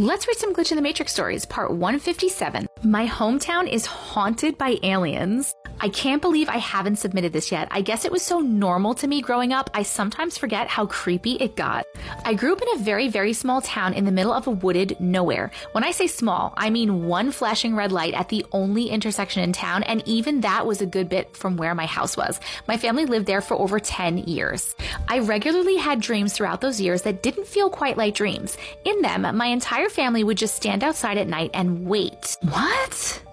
Let's read some Glitch in the Matrix stories, part 157. My hometown is haunted by aliens. I can't believe I haven't submitted this yet. I guess it was so normal to me growing up, I sometimes forget how creepy it got. I grew up in a very, very small town in the middle of a wooded nowhere. When I say small, I mean one flashing red light at the only intersection in town, and even that was a good bit from where my house was. My family lived there for over 10 years. I regularly had dreams throughout those years that didn't feel quite like dreams. In them, my entire family would just stand outside at night and wait. What? What?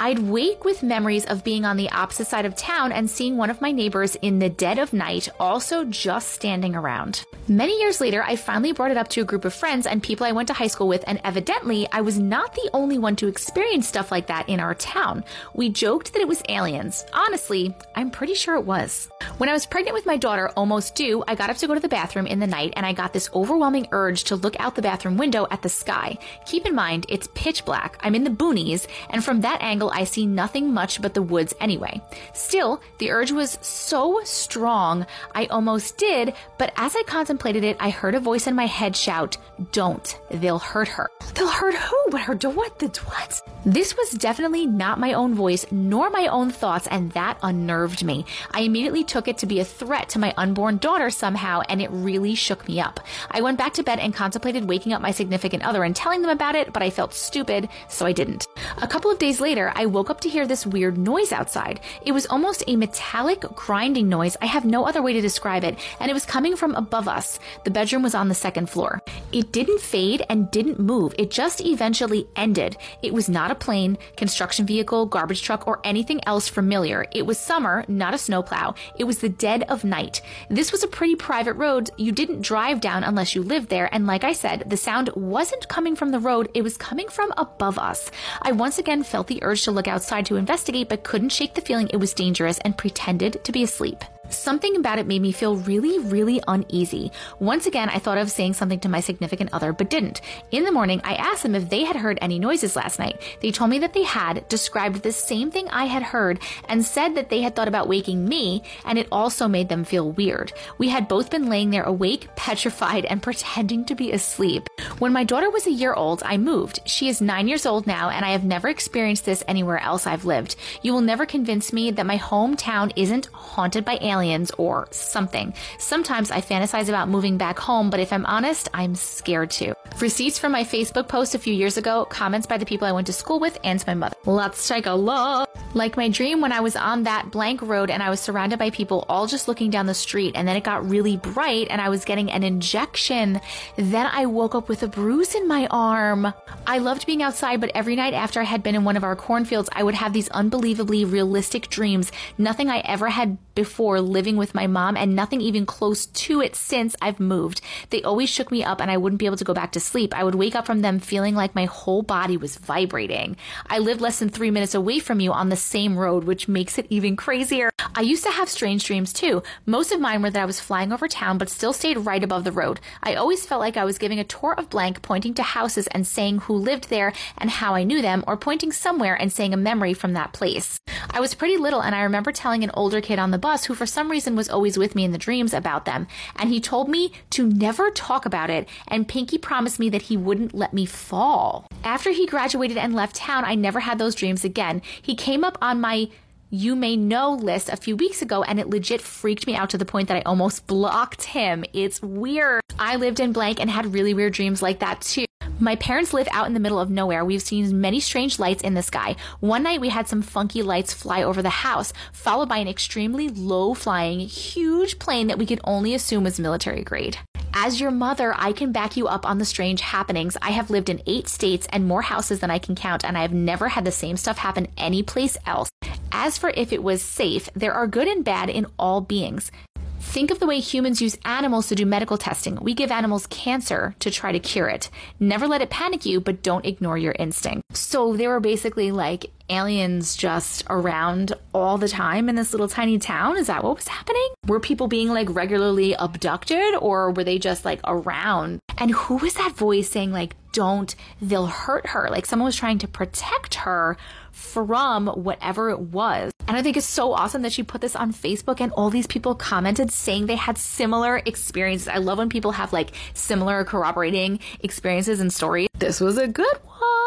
I'd wake with memories of being on the opposite side of town and seeing one of my neighbors in the dead of night also just standing around. Many years later, I finally brought it up to a group of friends and people I went to high school with, and evidently, I was not the only one to experience stuff like that in our town. We joked that it was aliens. Honestly, I'm pretty sure it was. When I was pregnant with my daughter, almost due, I got up to go to the bathroom in the night and I got this overwhelming urge to look out the bathroom window at the sky. Keep in mind, it's pitch black. I'm in the boonies, and from that angle, I see nothing much but the woods anyway. Still, the urge was so strong, I almost did, but as I contemplated it, I heard a voice in my head shout, Don't, they'll hurt her. They'll hurt who? But her do what? The what? This was definitely not my own voice nor my own thoughts, and that unnerved me. I immediately took it to be a threat to my unborn daughter somehow, and it really shook me up. I went back to bed and contemplated waking up my significant other and telling them about it, but I felt stupid, so I didn't. A couple of days later, I woke up to hear this weird noise outside. It was almost a metallic grinding noise. I have no other way to describe it, and it was coming from above us. The bedroom was on the second floor. It didn't fade and didn't move. It just eventually ended. It was not a plane, construction vehicle, garbage truck, or anything else familiar. It was summer, not a snowplow. It was the dead of night. This was a pretty private road. You didn't drive down unless you lived there, and like I said, the sound wasn't coming from the road, it was coming from above us. I once again felt the urge to look outside to investigate, but couldn't shake the feeling it was dangerous and pretended to be asleep. Something about it made me feel really, really uneasy. Once again, I thought of saying something to my significant other, but didn't. In the morning, I asked them if they had heard any noises last night. They told me that they had, described the same thing I had heard, and said that they had thought about waking me, and it also made them feel weird. We had both been laying there awake, petrified, and pretending to be asleep. When my daughter was a year old, I moved. She is nine years old now, and I have never experienced this anywhere else I've lived. You will never convince me that my hometown isn't haunted by aliens or something. Sometimes I fantasize about moving back home, but if I'm honest, I'm scared to. Receipts from my Facebook post a few years ago, comments by the people I went to school with, and my mother. Let's take a look. Like my dream when I was on that blank road and I was surrounded by people all just looking down the street, and then it got really bright and I was getting an injection. Then I woke up with a bruise in my arm. I loved being outside, but every night after I had been in one of our cornfields, I would have these unbelievably realistic dreams. Nothing I ever had before living with my mom and nothing even close to it since I've moved. They always shook me up and I wouldn't be able to go back to sleep. I would wake up from them feeling like my whole body was vibrating. I lived less than three minutes away from you on the same road, which makes it even crazier. I used to have strange dreams too. Most of mine were that I was flying over town but still stayed right above the road. I always felt like I was giving a tour of blank, pointing to houses and saying who lived there and how I knew them, or pointing somewhere and saying a memory from that place. I was pretty little and I remember telling an older kid on the bus who for some reason was always with me in the dreams about them. And he told me to never talk about it. And Pinky promised me that he wouldn't let me fall. After he graduated and left town, I never had those dreams again. He came up on my you may know list a few weeks ago and it legit freaked me out to the point that I almost blocked him. It's weird. I lived in blank and had really weird dreams like that too. My parents live out in the middle of nowhere. We've seen many strange lights in the sky. One night we had some funky lights fly over the house, followed by an extremely low flying, huge plane that we could only assume was military grade. As your mother, I can back you up on the strange happenings. I have lived in eight states and more houses than I can count, and I have never had the same stuff happen anyplace else. As for if it was safe, there are good and bad in all beings. Think of the way humans use animals to do medical testing. We give animals cancer to try to cure it. Never let it panic you, but don't ignore your instinct. So they were basically like, aliens just around all the time in this little tiny town? Is that what was happening? Were people being like regularly abducted or were they just like around? And who was that voice saying, like, don't, they'll hurt her? Like someone was trying to protect her from whatever it was. And I think it's so awesome that she put this on Facebook and all these people commented saying they had similar experiences. I love when people have like similar corroborating experiences and stories. This was a good one.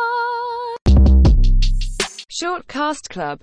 Short Cast Club